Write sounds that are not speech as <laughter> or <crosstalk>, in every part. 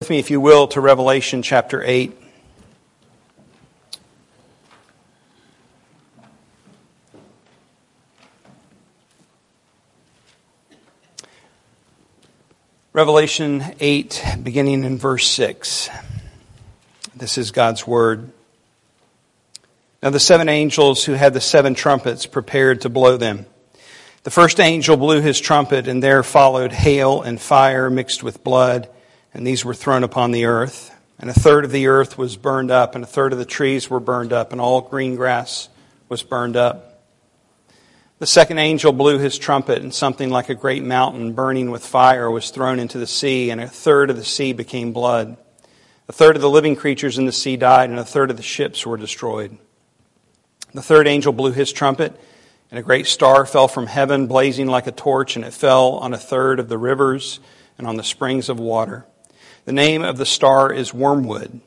with me, if you will, to Revelation chapter 8. Revelation 8, beginning in verse 6. This is God's word. Now, the seven angels who had the seven trumpets prepared to blow them. The first angel blew his trumpet, and there followed hail and fire mixed with blood and these were thrown upon the earth. And a third of the earth was burned up, and a third of the trees were burned up, and all green grass was burned up. The second angel blew his trumpet, and something like a great mountain burning with fire was thrown into the sea, and a third of the sea became blood. A third of the living creatures in the sea died, and a third of the ships were destroyed. The third angel blew his trumpet, and a great star fell from heaven, blazing like a torch, and it fell on a third of the rivers and on the springs of water. The name of the star is wormwood.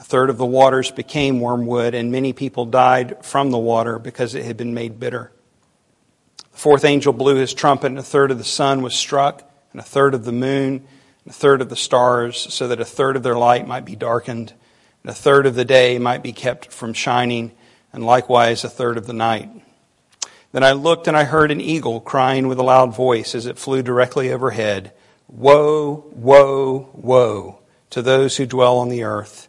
A third of the waters became wormwood, and many people died from the water because it had been made bitter. The fourth angel blew his trumpet, and a third of the sun was struck, and a third of the moon, and a third of the stars, so that a third of their light might be darkened, and a third of the day might be kept from shining, and likewise a third of the night. Then I looked, and I heard an eagle crying with a loud voice as it flew directly overhead. Woe, woe, woe to those who dwell on the earth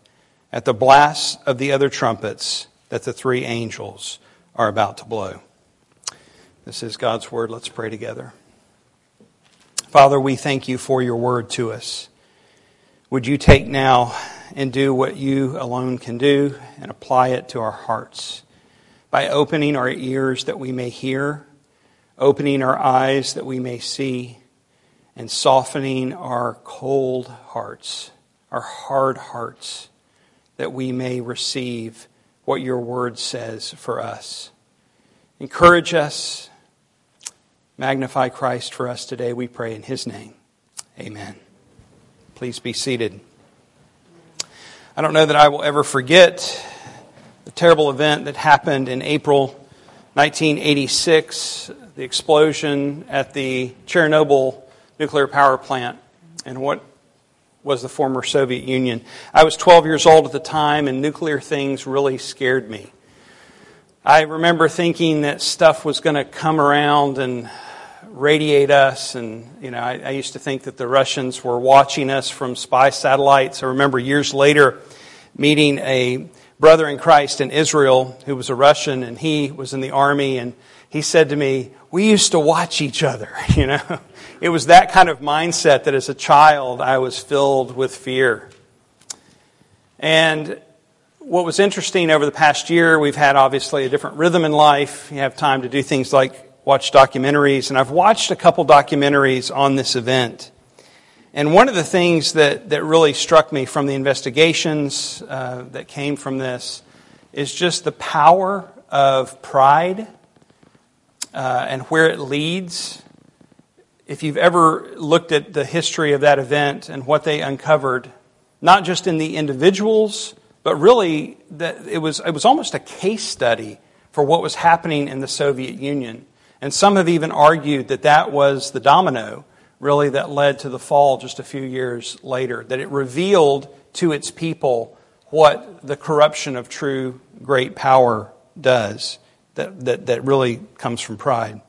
at the blast of the other trumpets that the three angels are about to blow. This is God's word. Let's pray together. Father, we thank you for your word to us. Would you take now and do what you alone can do and apply it to our hearts by opening our ears that we may hear, opening our eyes that we may see and softening our cold hearts, our hard hearts, that we may receive what your word says for us. Encourage us. Magnify Christ for us today, we pray in his name. Amen. Please be seated. I don't know that I will ever forget the terrible event that happened in April 1986, the explosion at the Chernobyl nuclear power plant in what was the former Soviet Union. I was 12 years old at the time, and nuclear things really scared me. I remember thinking that stuff was going to come around and radiate us, and you know, I, I, used to think that the Russians were watching us from spy satellites. I remember years later meeting a brother in Christ in Israel who was a Russian, and he was in the army, and he said to me, "We used to watch each other," <laughs> you know it was that kind of mindset that as a child I was filled with fear. And what was interesting over the past year, we've had obviously a different rhythm in life. You have time to do things like watch documentaries, and I've watched a couple documentaries on this event. And one of the things that, that really struck me from the investigations uh, that came from this is just the power of pride uh, and where it leads if you've ever looked at the history of that event and what they uncovered, not just in the individuals, but really that it was, it was almost a case study for what was happening in the Soviet Union. And some have even argued that that was the domino, really, that led to the fall just a few years later, that it revealed to its people what the corruption of true great power does, that, that, that really comes from pride.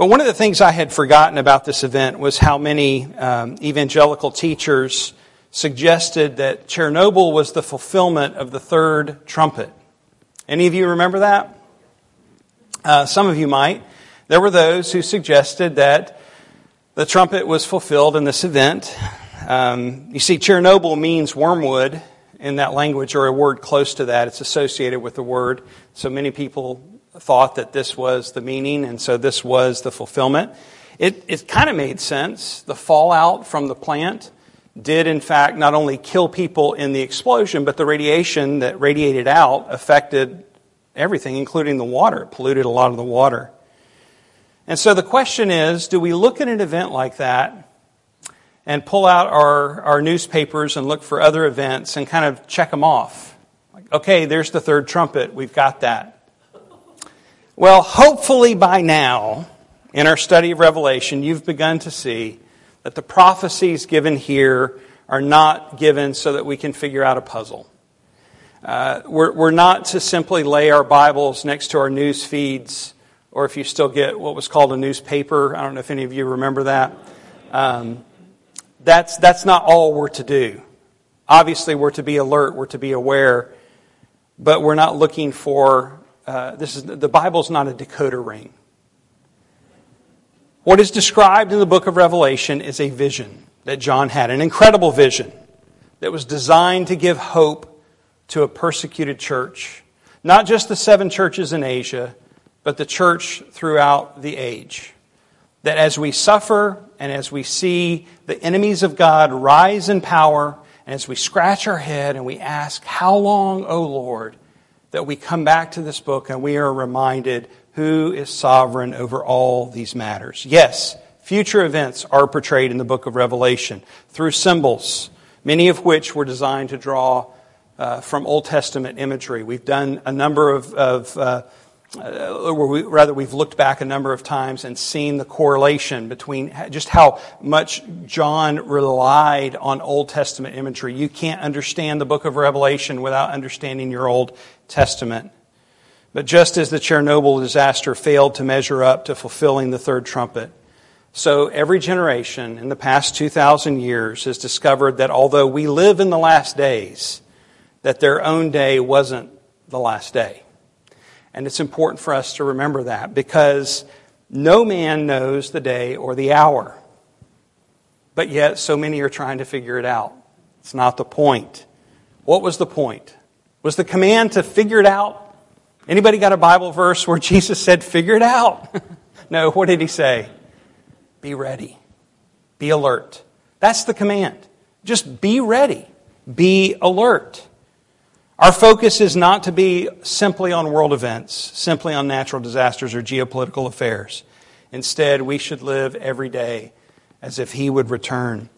But one of the things I had forgotten about this event was how many um, evangelical teachers suggested that Chernobyl was the fulfillment of the third trumpet. Any of you remember that? Uh, some of you might. There were those who suggested that the trumpet was fulfilled in this event. Um, you see, Chernobyl means wormwood in that language, or a word close to that. It's associated with the word. So many people thought that this was the meaning, and so this was the fulfillment. It, it kind of made sense. The fallout from the plant did, in fact, not only kill people in the explosion, but the radiation that radiated out affected everything, including the water. It polluted a lot of the water. And so the question is do we look at an event like that and pull out our, our newspapers and look for other events and kind of check them off? Like, okay, there's the third trumpet. We've got that. Well, hopefully by now, in our study of Revelation, you've begun to see that the prophecies given here are not given so that we can figure out a puzzle. Uh, we're, we're not to simply lay our Bibles next to our news feeds, or if you still get what was called a newspaper. I don't know if any of you remember that. Um, that's, that's not all we're to do. Obviously, we're to be alert, we're to be aware, but we're not looking for uh, this is the Bible's not a decoder ring. What is described in the book of Revelation is a vision that John had, an incredible vision that was designed to give hope to a persecuted church. Not just the seven churches in Asia, but the church throughout the age. That as we suffer and as we see the enemies of God rise in power, and as we scratch our head and we ask, How long, O Lord? That we come back to this book and we are reminded who is sovereign over all these matters. Yes, future events are portrayed in the book of Revelation through symbols, many of which were designed to draw uh, from Old Testament imagery. We've done a number of, of uh, Uh, or we, rather, we've looked back a number of times and seen the correlation between just how much John relied on Old Testament imagery. You can't understand the book of Revelation without understanding your Old Testament. But just as the Chernobyl disaster failed to measure up to fulfilling the third trumpet, so every generation in the past 2,000 years has discovered that although we live in the last days, that their own day wasn't the last day. And it's important for us to remember that because no man knows the day or the hour. But yet, so many are trying to figure it out. It's not the point. What was the point? Was the command to figure it out? Anybody got a Bible verse where <laughs> Jesus said, figure it out? <laughs> no, what did he say? Be ready. Be alert. That's the command. Just be ready. Be alert. Our focus is not to be simply on world events, simply on natural disasters or geopolitical affairs. Instead, we should live every day as if He would return.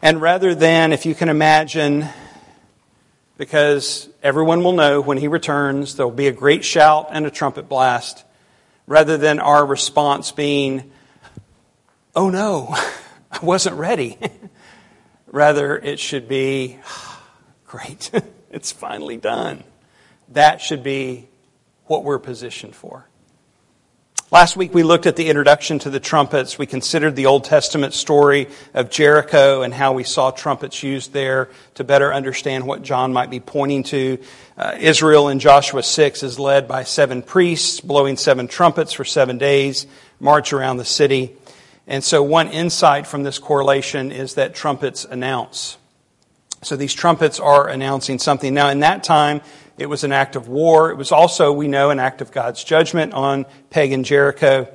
And rather than, if you can imagine, because everyone will know when He returns, there will be a great shout and a trumpet blast, rather than our response being, oh no, <laughs> I wasn't ready. <laughs> rather, it should be, ah, great. <laughs> It's finally done. That should be what we're positioned for. Last week we looked at the introduction to the trumpets. We considered the Old Testament story of Jericho and how we saw trumpets used there to better understand what John might be pointing to. Uh, Israel in Joshua 6 is led by seven priests blowing seven trumpets for seven days, march around the city. And so one insight from this correlation is that trumpets announce. So these trumpets are announcing something. Now, in that time, it was an act of war. It was also, we know, an act of God's judgment on pagan Jericho.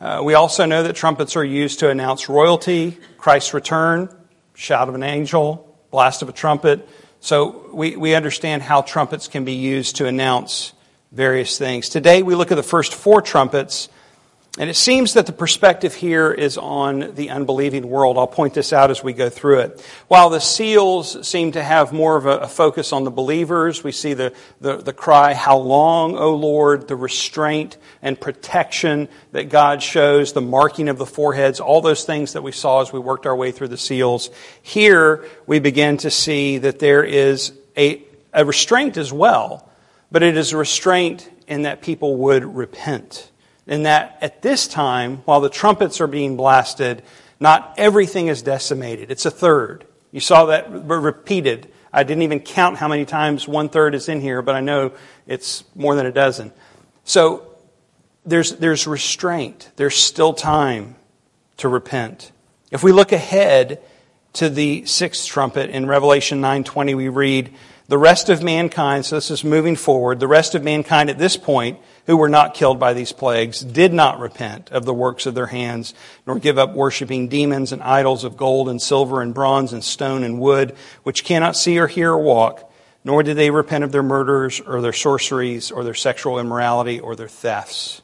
Uh, we also know that trumpets are used to announce royalty, Christ's return, shout of an angel, blast of a trumpet. So we, we understand how trumpets can be used to announce various things. Today, we look at the first four trumpets and it seems that the perspective here is on the unbelieving world. I'll point this out as we go through it. While the seals seem to have more of a, a focus on the believers, we see the, the, the, cry, How long, O Lord? The restraint and protection that God shows, the marking of the foreheads, all those things that we saw as we worked our way through the seals. Here, we begin to see that there is a, a restraint as well, but it is a restraint in that people would repent in that at this time, while the trumpets are being blasted, not everything is decimated. It's a third. You saw that repeated. I didn't even count how many times one third is in here, but I know it's more than a dozen. So there's, there's restraint. There's still time to repent. If we look ahead to the sixth trumpet in Revelation 9:20, we read, "The rest of mankind." So this is moving forward. The rest of mankind at this point who were not killed by these plagues did not repent of the works of their hands, nor give up worshiping demons and idols of gold and silver and bronze and stone and wood, which cannot see or hear or walk, nor did they repent of their murders or their sorceries or their sexual immorality or their thefts.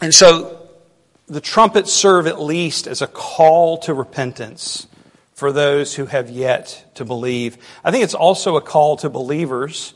And so the trumpets serve at least as a call to repentance for those who have yet to believe. I think it's also a call to believers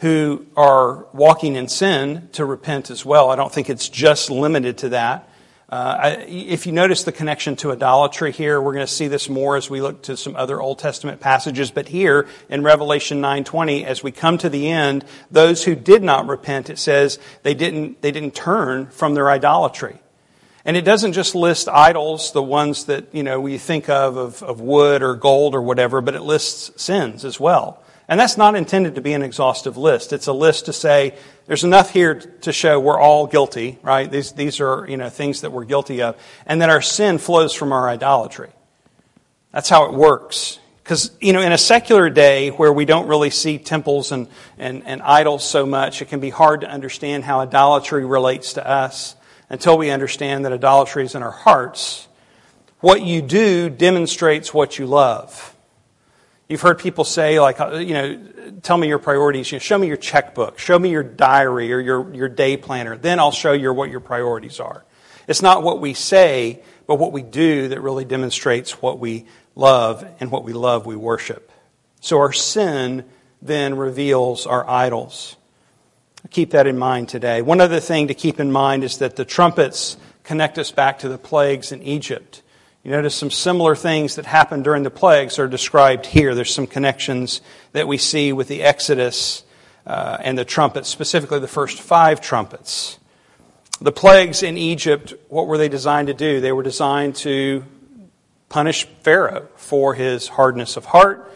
who are walking in sin to repent as well. I don't think it's just limited to that. Uh, if you notice the connection to idolatry here, we're going to see this more as we look to some other Old Testament passages. But here in Revelation 9:20, as we come to the end, those who did not repent, it says they didn't they didn't turn from their idolatry. And it doesn't just list idols, the ones that you know we think of, of of wood or gold or whatever, but it lists sins as well. And that's not intended to be an exhaustive list. It's a list to say there's enough here to show we're all guilty, right? These, these are, you know, things that we're guilty of. And that our sin flows from our idolatry. That's how it works. Because, you know, in a secular day where we don't really see temples and, and, and idols so much, it can be hard to understand how idolatry relates to us until we understand that idolatry is in our hearts. What you do demonstrates what you love. You've heard people say, like, uh, you know, tell me your priorities. You know, show me your checkbook. Show me your diary or your, your day planner. Then I'll show you what your priorities are. It's not what we say, but what we do that really demonstrates what we love, and what we love we worship. So our sin then reveals our idols. Keep that in mind today. One other thing to keep in mind is that the trumpets connect us back to the plagues in Egypt. You notice some similar things that happened during the plagues are described here. There's some connections that we see with the Exodus uh, and the trumpets, specifically the first five trumpets. The plagues in Egypt, what were they designed to do? They were designed to punish Pharaoh for his hardness of heart,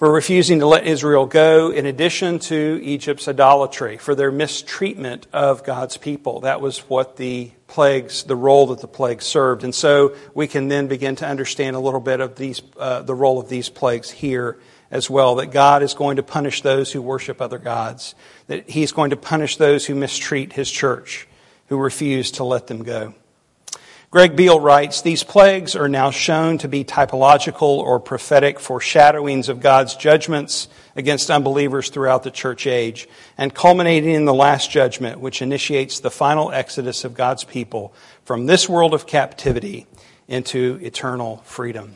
for refusing to let Israel go, in addition to Egypt's idolatry, for their mistreatment of God's people. That was what the plagues, the role that the plagues served. And so we can then begin to understand a little bit of these, uh, the role of these plagues here as well. That God is going to punish those who worship other gods. That He's going to punish those who mistreat His church, who refuse to let them go. Greg Beale writes, These plagues are now shown to be typological or prophetic foreshadowings of God's judgments against unbelievers throughout the church age, and culminating in the last judgment, which initiates the final exodus of God's people from this world of captivity into eternal freedom.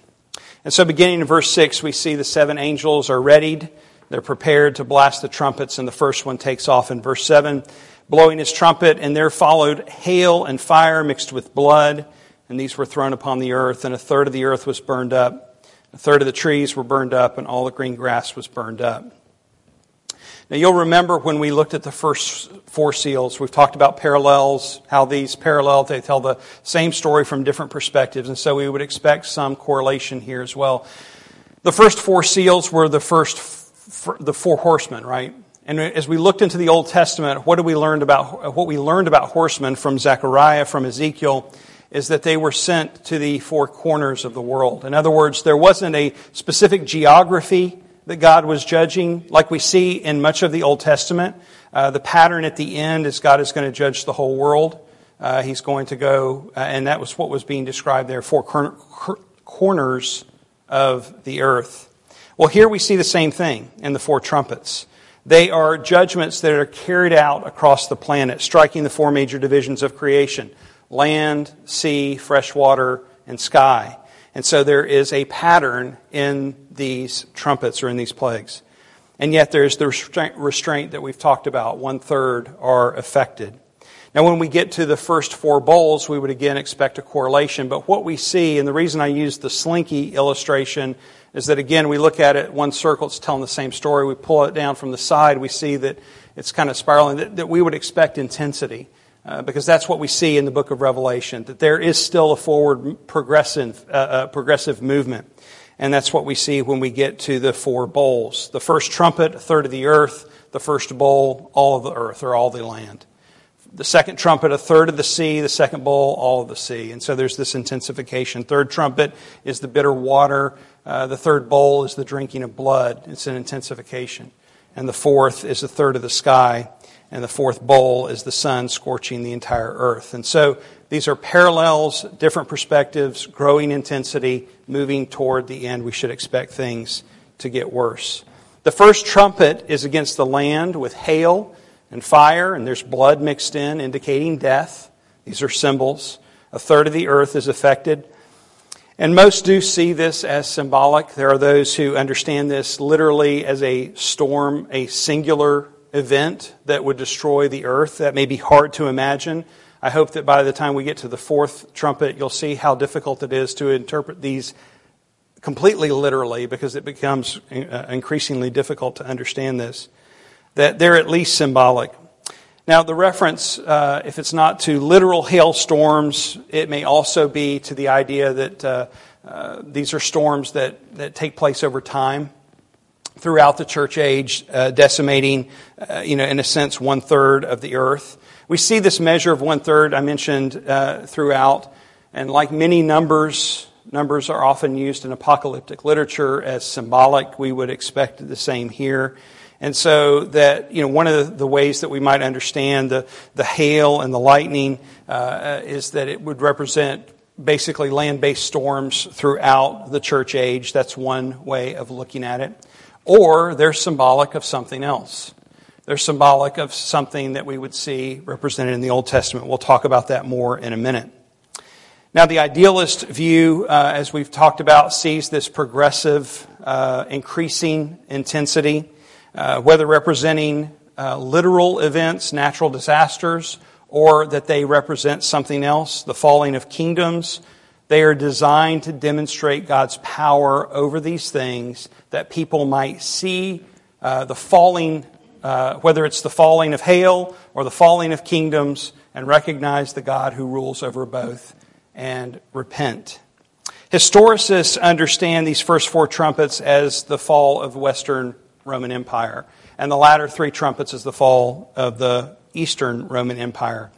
And so, beginning in verse 6, we see the seven angels are readied. They're prepared to blast the trumpets, and the first one takes off in verse 7 blowing his trumpet, and there followed hail and fire mixed with blood, and these were thrown upon the earth, and a third of the earth was burned up, a third of the trees were burned up, and all the green grass was burned up. Now, you'll remember when we looked at the first four seals, we've talked about parallels, how these parallel, they tell the same story from different perspectives, and so we would expect some correlation here as well. The first four seals were the first, the four horsemen, right? And as we looked into the Old Testament, what, we learned about, what we learned about horsemen from Zechariah, from Ezekiel, is that they were sent to the four corners of the world. In other words, there wasn't a specific geography that God was judging, like we see in much of the Old Testament. Uh, the pattern at the end is God is going to judge the whole world. Uh, he's going to go, uh, and that was what was being described there, four cor- corners of the earth. Well, here we see the same thing in the four trumpets. They are judgments that are carried out across the planet, striking the four major divisions of creation land, sea, fresh water, and sky. And so there is a pattern in these trumpets or in these plagues. And yet there's the restraint that we've talked about. One third are affected. Now, when we get to the first four bowls, we would again expect a correlation. But what we see, and the reason I use the slinky illustration is that again, we look at it, one circle, it's telling the same story. We pull it down from the side, we see that it's kind of spiraling, that, that we would expect intensity. Uh, because that's what we see in the book of Revelation, that there is still a forward progressive, uh, uh, progressive movement. And that's what we see when we get to the four bowls. The first trumpet, a third of the earth. The first bowl, all of the earth, or all the land. The second trumpet, a third of the sea. The second bowl, all of the sea. And so there's this intensification. Third trumpet is the bitter water. Uh, the third bowl is the drinking of blood. It's an intensification. And the fourth is a third of the sky. And the fourth bowl is the sun scorching the entire earth. And so these are parallels, different perspectives, growing intensity, moving toward the end. We should expect things to get worse. The first trumpet is against the land with hail and fire, and there's blood mixed in, indicating death. These are symbols. A third of the earth is affected. And most do see this as symbolic. There are those who understand this literally as a storm, a singular event that would destroy the earth. That may be hard to imagine. I hope that by the time we get to the fourth trumpet, you'll see how difficult it is to interpret these completely literally because it becomes uh, increasingly difficult to understand this. That they're at least symbolic. Now, the reference, uh, if it's not to literal hailstorms, it may also be to the idea that uh, uh, these are storms that, that take place over time throughout the church age, uh, decimating, uh, you know, in a sense, one third of the earth. We see this measure of one third I mentioned uh, throughout, and like many numbers, numbers are often used in apocalyptic literature as symbolic. We would expect the same here. And so that, you know, one of the ways that we might understand the, the hail and the lightning uh, is that it would represent basically land based storms throughout the church age. That's one way of looking at it. Or they're symbolic of something else. They're symbolic of something that we would see represented in the Old Testament. We'll talk about that more in a minute. Now, the idealist view, uh, as we've talked about, sees this progressive, uh, increasing intensity uh, whether representing uh, literal events, natural disasters, or that they represent something else, the falling of kingdoms. They are designed to demonstrate God's power over these things that people might see uh, the falling, uh, whether it's the falling of hail or the falling of kingdoms, and recognize the God who rules over both and repent. Historicists understand these first four trumpets as the fall of Western Roman Empire. And the latter three trumpets is the fall of the Eastern Roman Empire.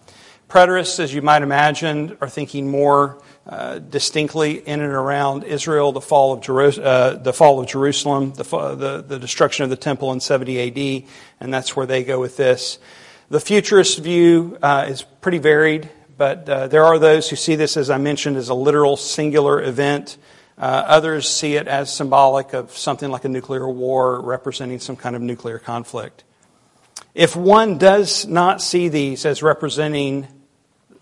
Preterists, as you might imagine, are thinking more uh, distinctly in and around Israel, the fall of, Jeru- uh, the fall of Jerusalem, the, the, the, destruction of the temple in 70 AD, and that's where they go with this. The futurist view uh, is pretty varied, but uh, there are those who see this, as I mentioned, as a literal singular event. Uh, others see it as symbolic of something like a nuclear war representing some kind of nuclear conflict. If one does not see these as representing,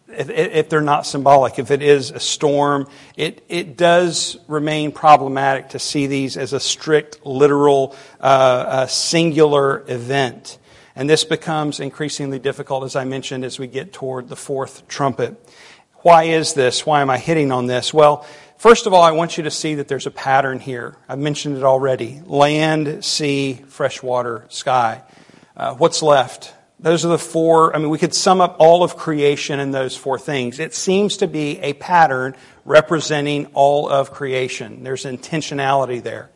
if, if they're not symbolic, if it is a storm, it, it does remain problematic to see these as a strict, literal, uh, singular event. And this becomes increasingly difficult, as I mentioned, as we get toward the fourth trumpet. Why is this? Why am I hitting on this? Well, First of all, I want you to see that there's a pattern here. I've mentioned it already land, sea, freshwater, sky. Uh, what's left? Those are the four. I mean, we could sum up all of creation in those four things. It seems to be a pattern representing all of creation. There's intentionality there.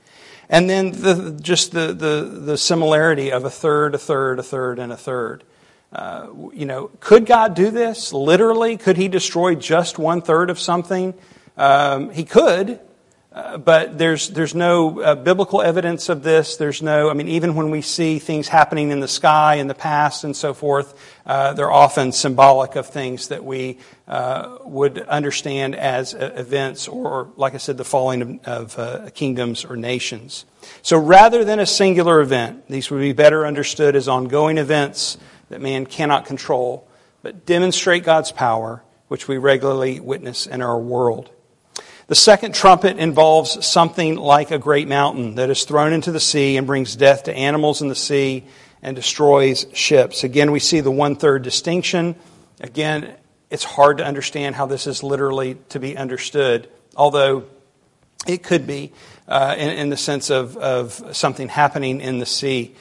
And then the, just the, the, the similarity of a third, a third, a third, and a third. Uh, you know, could God do this literally? Could He destroy just one third of something? Um, he could, uh, but there's, there's no uh, biblical evidence of this. There's no, I mean, even when we see things happening in the sky in the past and so forth, uh, they're often symbolic of things that we uh, would understand as uh, events or, like I said, the falling of, of uh, kingdoms or nations. So rather than a singular event, these would be better understood as ongoing events that man cannot control, but demonstrate God's power, which we regularly witness in our world. The second trumpet involves something like a great mountain that is thrown into the sea and brings death to animals in the sea and destroys ships. Again, we see the one third distinction. Again, it's hard to understand how this is literally to be understood, although it could be uh, in, in, the sense of, of something happening in the sea.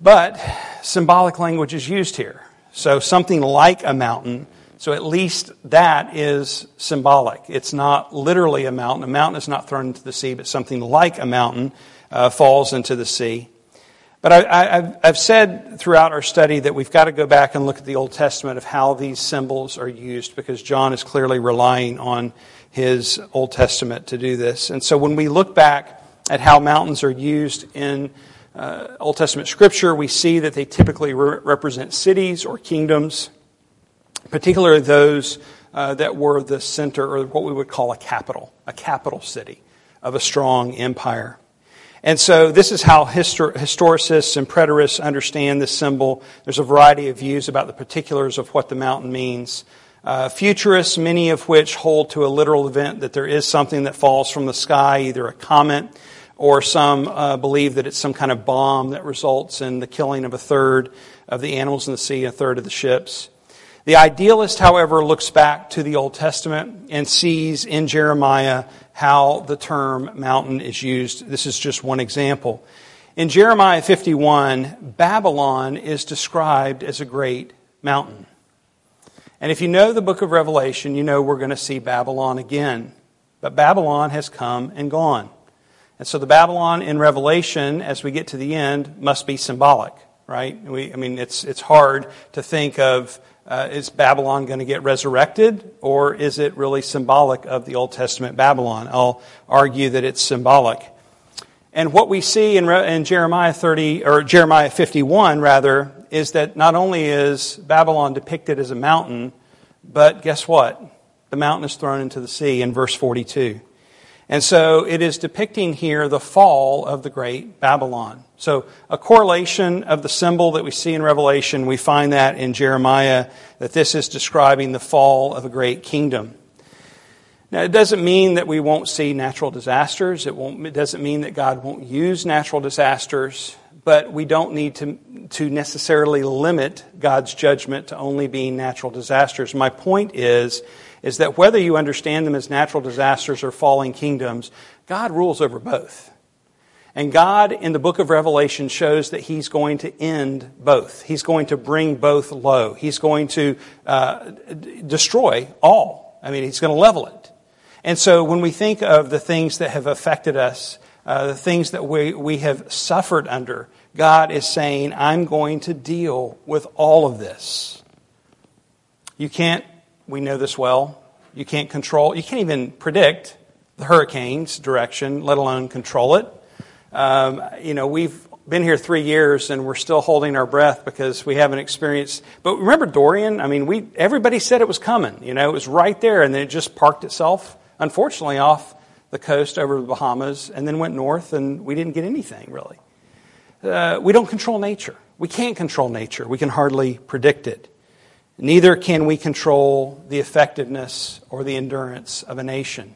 But symbolic language is used here. So something like a mountain so at least that is symbolic. It's not literally a mountain. A mountain is not thrown into the sea, but something like a mountain uh, falls into the sea. But I, have said throughout our study that we've got to go back and look at the Old Testament of how these symbols are used because John is clearly relying on his Old Testament to do this. And so when we look back at how mountains are used in uh, Old Testament scripture, we see that they typically re- represent cities or kingdoms particularly those uh, that were the center or what we would call a capital, a capital city of a strong empire. And so this is how histor- historicists and preterists understand this symbol. There's a variety of views about the particulars of what the mountain means. Uh, futurists, many of which hold to a literal event that there is something that falls from the sky, either a comet or some uh, believe that it's some kind of bomb that results in the killing of a third of the animals in the sea, a third of the ships. The idealist, however, looks back to the Old Testament and sees in Jeremiah how the term mountain is used. This is just one example. In Jeremiah 51, Babylon is described as a great mountain. And if you know the book of Revelation, you know we're going to see Babylon again. But Babylon has come and gone. And so the Babylon in Revelation, as we get to the end, must be symbolic, right? We, I mean, it's, it's hard to think of uh, is Babylon going to get resurrected, or is it really symbolic of the Old Testament Babylon? I'll argue that it's symbolic. And what we see in, in Jeremiah 30, or Jeremiah 51, rather, is that not only is Babylon depicted as a mountain, but guess what? The mountain is thrown into the sea in verse 42. And so it is depicting here the fall of the great Babylon. So a correlation of the symbol that we see in Revelation, we find that in Jeremiah, that this is describing the fall of a great kingdom. Now, it doesn't mean that we won't see natural disasters. It, won't, it doesn't mean that God won't use natural disasters, but we don't need to, to necessarily limit God's judgment to only being natural disasters. My point is is that whether you understand them as natural disasters or falling kingdoms, God rules over both. And God in the book of Revelation shows that He's going to end both. He's going to bring both low. He's going to uh, destroy all. I mean, He's going to level it. And so when we think of the things that have affected us, uh, the things that we, we have suffered under, God is saying, I'm going to deal with all of this. You can't we know this well. You can't control, you can't even predict the hurricane's direction, let alone control it. Um, you know, we've been here three years and we're still holding our breath because we haven't experienced. But remember Dorian? I mean, we everybody said it was coming. You know, it was right there, and then it just parked itself, unfortunately, off the coast over the Bahamas, and then went north, and we didn't get anything really. Uh, we don't control nature. We can't control nature. We can hardly predict it. Neither can we control the effectiveness or the endurance of a nation.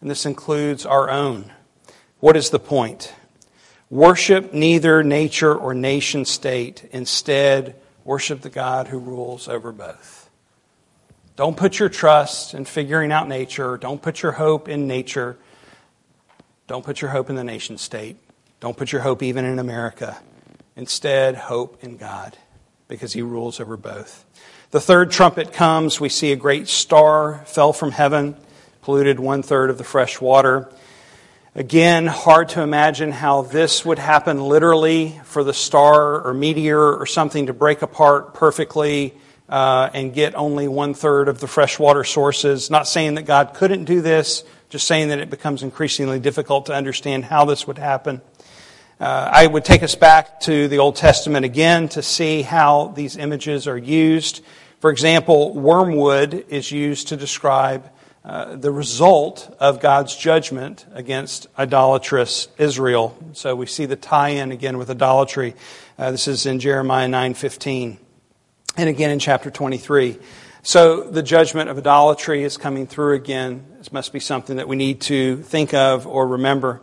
And this includes our own. What is the point? Worship neither nature or nation state. Instead, worship the God who rules over both. Don't put your trust in figuring out nature. Don't put your hope in nature. Don't put your hope in the nation state. Don't put your hope even in America. Instead, hope in God because he rules over both. The third trumpet comes. We see a great star fell from heaven, polluted one third of the fresh water. Again, hard to imagine how this would happen literally for the star or meteor or something to break apart perfectly uh, and get only one third of the freshwater sources. Not saying that God couldn't do this, just saying that it becomes increasingly difficult to understand how this would happen. Uh, I would take us back to the Old Testament again to see how these images are used. For example, wormwood is used to describe uh, the result of God's judgment against idolatrous Israel. So we see the tie-in again with idolatry. Uh, this is in Jeremiah 9:15, and again in chapter 23. So the judgment of idolatry is coming through again. This must be something that we need to think of or remember.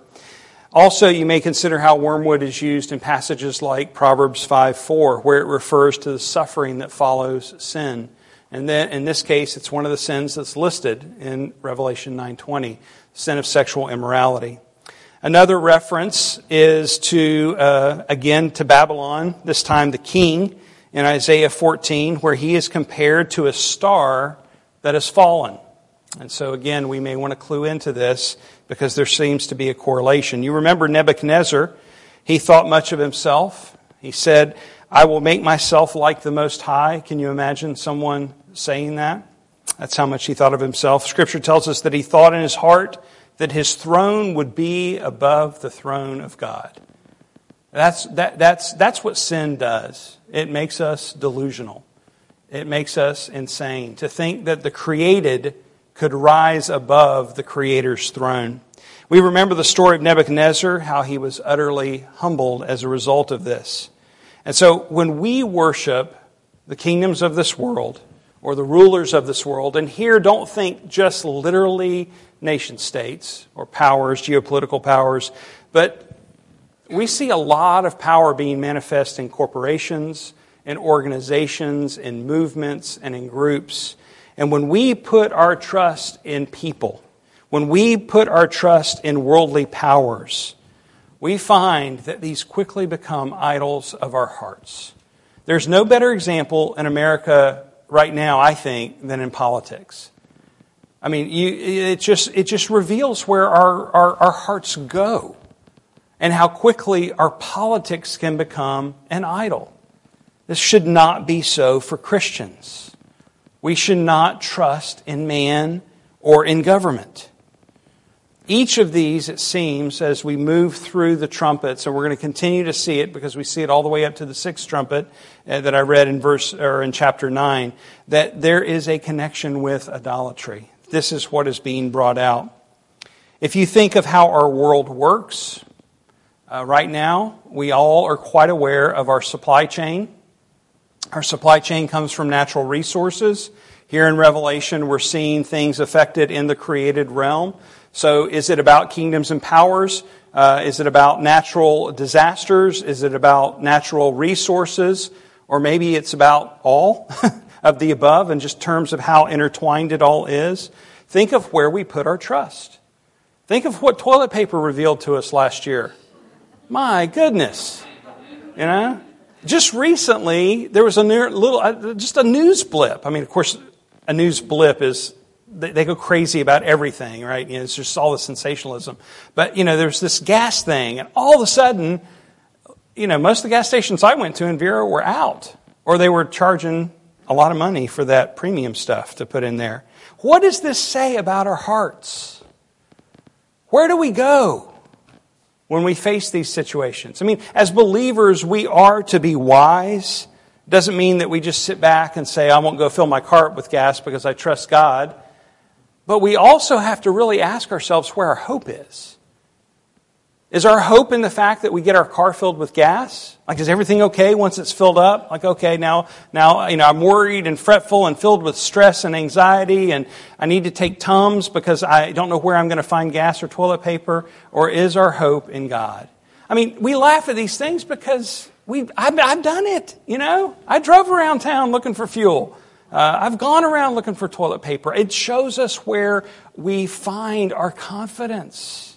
Also, you may consider how wormwood is used in passages like Proverbs 5 4, where it refers to the suffering that follows sin. And then in this case, it's one of the sins that's listed in Revelation 9:20, sin of sexual immorality. Another reference is to uh, again to Babylon, this time the king in Isaiah 14, where he is compared to a star that has fallen. And so again, we may want to clue into this because there seems to be a correlation. You remember Nebuchadnezzar, he thought much of himself. He said, I will make myself like the Most High. Can you imagine someone saying that? That's how much he thought of himself. Scripture tells us that he thought in his heart that his throne would be above the throne of God. That's, that, that's, that's what sin does. It makes us delusional. It makes us insane to think that the created could rise above the Creator's throne. We remember the story of Nebuchadnezzar, how he was utterly humbled as a result of this. And so when we worship the kingdoms of this world, or the rulers of this world, and here don't think just literally nation states or powers, geopolitical powers, but we see a lot of power being manifest in corporations in organizations, in movements, and in groups. And when we put our trust in people, when we put our trust in worldly powers, we find that these quickly become idols of our hearts. There's no better example in America right now, I think, than in politics. I mean, you, it, just, it just reveals where our, our, our hearts go and how quickly our politics can become an idol. This should not be so for Christians. We should not trust in man or in government. Each of these, it seems, as we move through the trumpets, and we're going to continue to see it because we see it all the way up to the sixth trumpet uh, that I read in verse or in chapter nine, that there is a connection with idolatry. This is what is being brought out. If you think of how our world works, uh, right now we all are quite aware of our supply chain. Our supply chain comes from natural resources. Here in Revelation, we're seeing things affected in the created realm. So, is it about kingdoms and powers? Uh, is it about natural disasters? Is it about natural resources? Or maybe it's about all <laughs> of the above in just terms of how intertwined it all is. Think of where we put our trust. Think of what toilet paper revealed to us last year. My goodness. You know? Just recently, there was a little, uh, just a news blip. I mean, of course, a news blip is they, go crazy about everything, right? You know, it's just all the sensationalism. But, you know, there's this gas thing, and all of a sudden, you know, most of the gas stations I went to in Vero were out, or they were charging a lot of money for that premium stuff to put in there. What does this say about our hearts? Where do we go when we face these situations? I mean, as believers, we are to be wise. Doesn't mean that we just sit back and say, I won't go fill my cart with gas because I trust God. But we also have to really ask ourselves where our hope is. Is our hope in the fact that we get our car filled with gas? Like, is everything okay once it's filled up? Like, okay, now, now, you know, I'm worried and fretful and filled with stress and anxiety and I need to take Tums because I don't know where I'm going to find gas or toilet paper. Or is our hope in God? I mean, we laugh at these things because we, I've, I've done it, you know? I drove around town looking for fuel. Uh, I've gone around looking for toilet paper. It shows us where we find our confidence.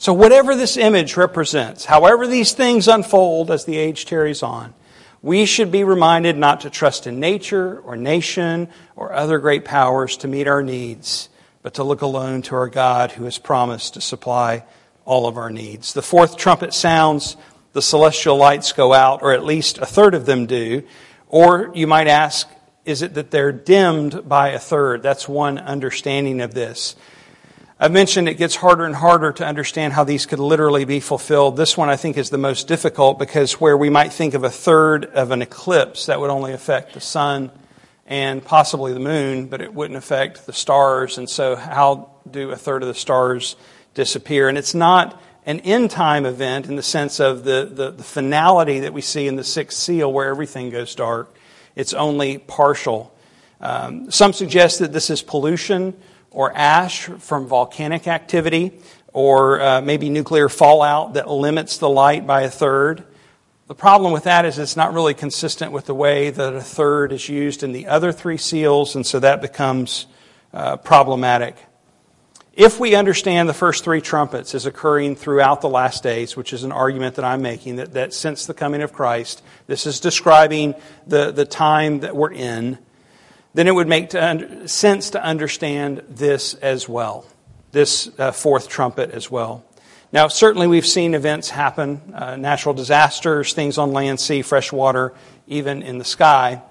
So, whatever this image represents, however these things unfold as the age carries on, we should be reminded not to trust in nature or nation or other great powers to meet our needs, but to look alone to our God who has promised to supply all of our needs. The fourth trumpet sounds, the celestial lights go out, or at least a third of them do. Or you might ask, is it that they're dimmed by a third? That's one understanding of this. I've mentioned it gets harder and harder to understand how these could literally be fulfilled. This one I think is the most difficult because where we might think of a third of an eclipse, that would only affect the sun and possibly the moon, but it wouldn't affect the stars. And so, how do a third of the stars disappear? And it's not an end time event in the sense of the, the, the finality that we see in the sixth seal where everything goes dark it's only partial. Um, some suggest that this is pollution or ash from volcanic activity or uh, maybe nuclear fallout that limits the light by a third. The problem with that is it's not really consistent with the way that a third is used in the other three seals, and so that becomes uh, problematic. If we understand the first three trumpets as occurring throughout the last days, which is an argument that I'm making, that, that since the coming of Christ, this is describing the, the time that we're in, then it would make to, sense to understand this as well, this uh, fourth trumpet as well. Now, certainly we've seen events happen, uh, natural disasters, things on land, sea, fresh water, even in the sky.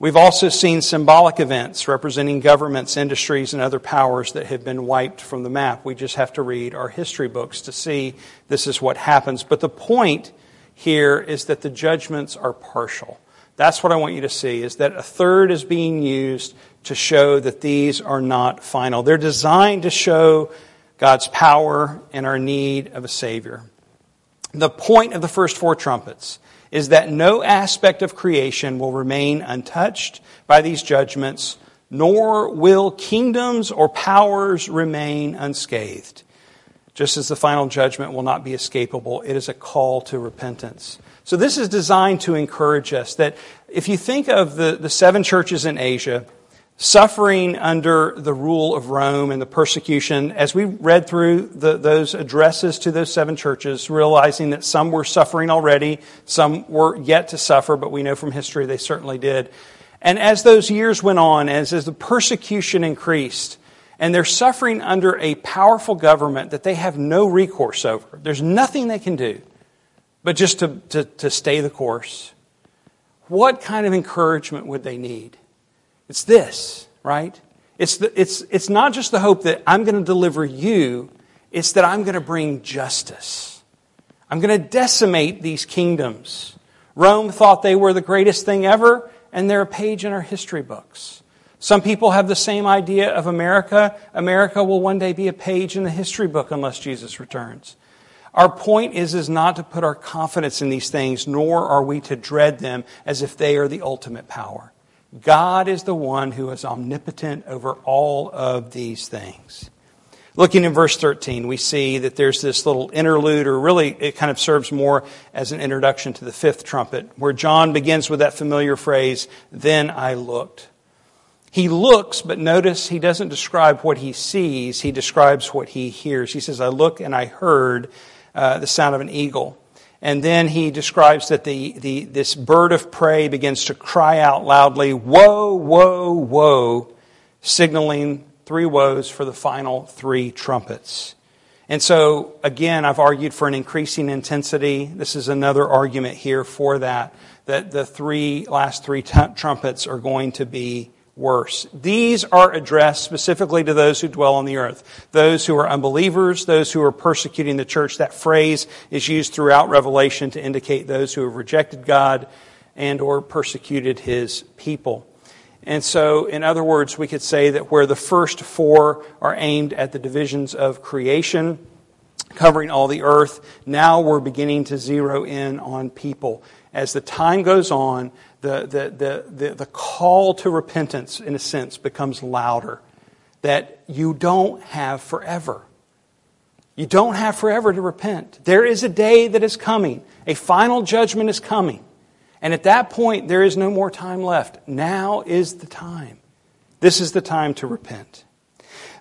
We've also seen symbolic events representing governments, industries, and other powers that have been wiped from the map. We just have to read our history books to see this is what happens. But the point here is that the judgments are partial. That's what I want you to see is that a third is being used to show that these are not final. They're designed to show God's power and our need of a Savior. The point of the first four trumpets is that no aspect of creation will remain untouched by these judgments, nor will kingdoms or powers remain unscathed. Just as the final judgment will not be escapable, it is a call to repentance. So this is designed to encourage us that if you think of the, the seven churches in Asia, suffering under the rule of Rome and the persecution, as we read through the, those addresses to those seven churches, realizing that some were suffering already, some were yet to suffer, but we know from history they certainly did. And as those years went on, as, as the persecution increased, and they're suffering under a powerful government that they have no recourse over, there's nothing they can do but just to, to, to stay the course. What kind of encouragement would they need? It's this, right? It's, the, it's, it's not just the hope that I'm going to deliver you, it's that I'm going to bring justice. I'm going to decimate these kingdoms. Rome thought they were the greatest thing ever, and they're a page in our history books. Some people have the same idea of America. America will one day be a page in the history book unless Jesus returns. Our point is, is not to put our confidence in these things, nor are we to dread them as if they are the ultimate power. God is the one who is omnipotent over all of these things. Looking in verse 13, we see that there's this little interlude, or really it kind of serves more as an introduction to the fifth trumpet, where John begins with that familiar phrase, Then I looked. He looks, but notice he doesn't describe what he sees, he describes what he hears. He says, I look and I heard uh, the sound of an eagle. And then he describes that the, the, this bird of prey begins to cry out loudly, Woe, woe, woe, signaling three woes for the final three trumpets. And so, again, I've argued for an increasing intensity. This is another argument here for that, that the three last three t- trumpets are going to be worse. These are addressed specifically to those who dwell on the earth, those who are unbelievers, those who are persecuting the church. That phrase is used throughout Revelation to indicate those who have rejected God and or persecuted his people. And so, in other words, we could say that where the first four are aimed at the divisions of creation, covering all the earth, now we're beginning to zero in on people. As the time goes on, the, the, the, the, call to repentance, in a sense, becomes louder. That you don't have forever. You don't have forever to repent. There is a day that is coming. A final judgment is coming. And at that point, there is no more time left. Now is the time. This is the time to repent.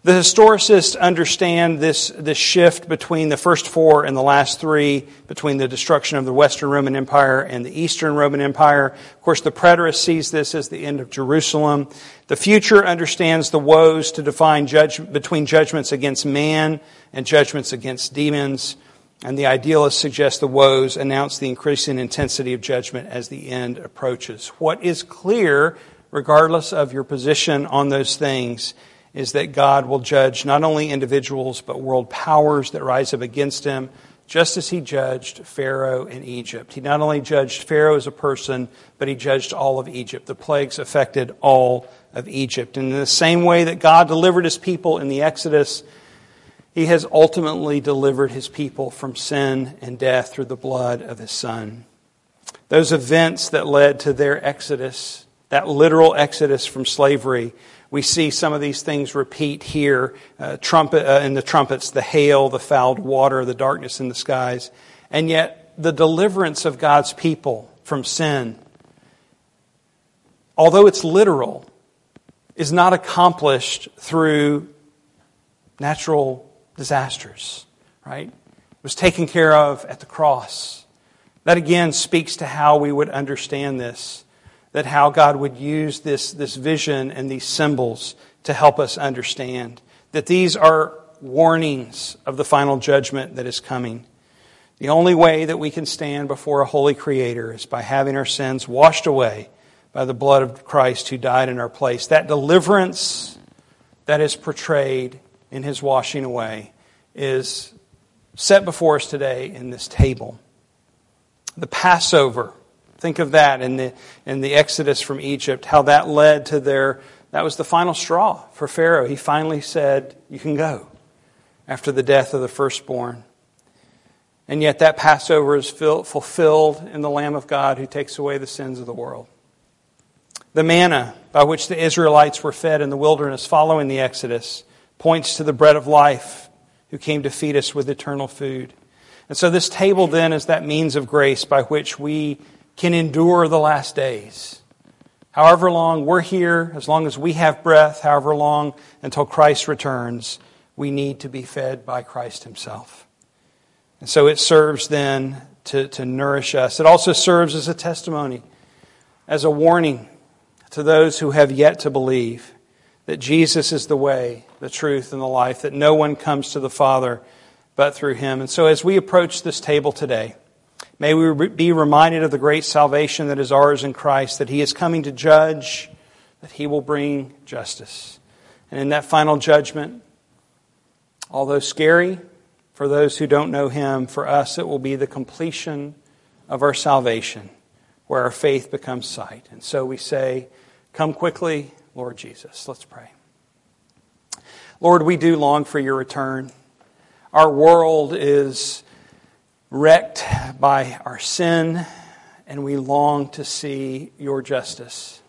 The historicists understand this, this shift between the first four and the last three, between the destruction of the Western Roman Empire and the Eastern Roman Empire. Of course, the preterist sees this as the end of Jerusalem. The future understands the woes to define judge, between judgments against man and judgments against demons. And the idealists suggest the woes announce the increasing intensity of judgment as the end approaches. What is clear, regardless of your position on those things, is that God will judge not only individuals, but world powers that rise up against him, just as he judged Pharaoh in Egypt. He not only judged Pharaoh as a person, but he judged all of Egypt. The plagues affected all of Egypt. And in the same way that God delivered his people in the Exodus, he has ultimately delivered his people from sin and death through the blood of his Son. Those events that led to their exodus, that literal exodus from slavery, we see some of these things repeat here uh, trumpet, uh, in the trumpets, the hail, the fouled water, the darkness in the skies. And yet, the deliverance of God's people from sin, although it's literal, is not accomplished through natural disasters, right? It was taken care of at the cross. That again speaks to how we would understand this that how God would use this, this vision and these symbols to help us understand that these are warnings of the final judgment that is coming. The only way that we can stand before a holy Creator is by having our sins washed away by the blood of Christ who died in our place. That deliverance that is portrayed in His washing away is set before us today in this table. The Passover Think of that in the, in the Exodus from Egypt, how that led to their, that was the final straw for Pharaoh. He finally said, You can go after the death of the firstborn. And yet that Passover is fulfilled in the Lamb of God who takes away the sins of the world. The manna by which the Israelites were fed in the wilderness following the Exodus points to the bread of life who came to feed us with eternal food. And so this table then is that means of grace by which we can endure the last days. However long we're here, as long as we have breath, however long until Christ returns, we need to be fed by Christ Himself. And so it serves then to, to nourish us. It also serves as a testimony, as a warning to those who have yet to believe that Jesus is the way, the truth, and the life, that no one comes to the Father but through Him. And so as we approach this table today, may we be reminded of the great salvation that is ours in Christ, that He is coming to judge, that He will bring justice. And in that final judgment, although scary, for those who don't know Him, for us it will be the completion of our salvation, where our faith becomes sight. And so we say, Come quickly, Lord Jesus. Let's pray. Lord, we do long for your return. Our world is wrecked by our sin, and we long to see your justice.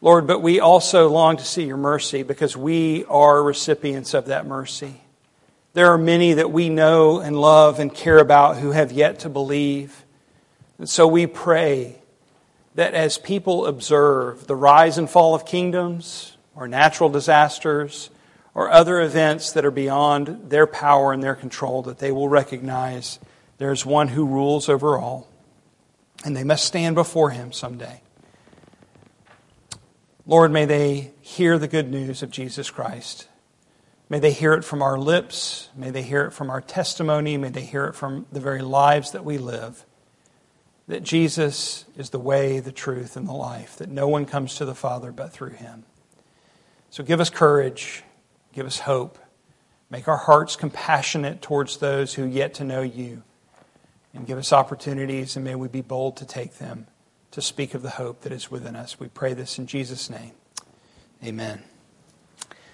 Lord, but we also long to see your mercy because we are recipients of that mercy. There are many that we know and love and care about who have yet to believe. And so we pray that as people observe the rise and fall of kingdoms or natural disasters or other events that are beyond their power and their control, that they will recognize there's one who rules over all and they must stand before him someday. Lord, may they hear the good news of Jesus Christ May they hear it from our lips. May they hear it from our testimony. May they hear it from the very lives that we live. That Jesus is the way, the truth, and the life, that no one comes to the Father but through him. So give us courage, give us hope, make our hearts compassionate towards those who yet to know you, and give us opportunities, and may we be bold to take them to speak of the hope that is within us. We pray this in Jesus' name. Amen.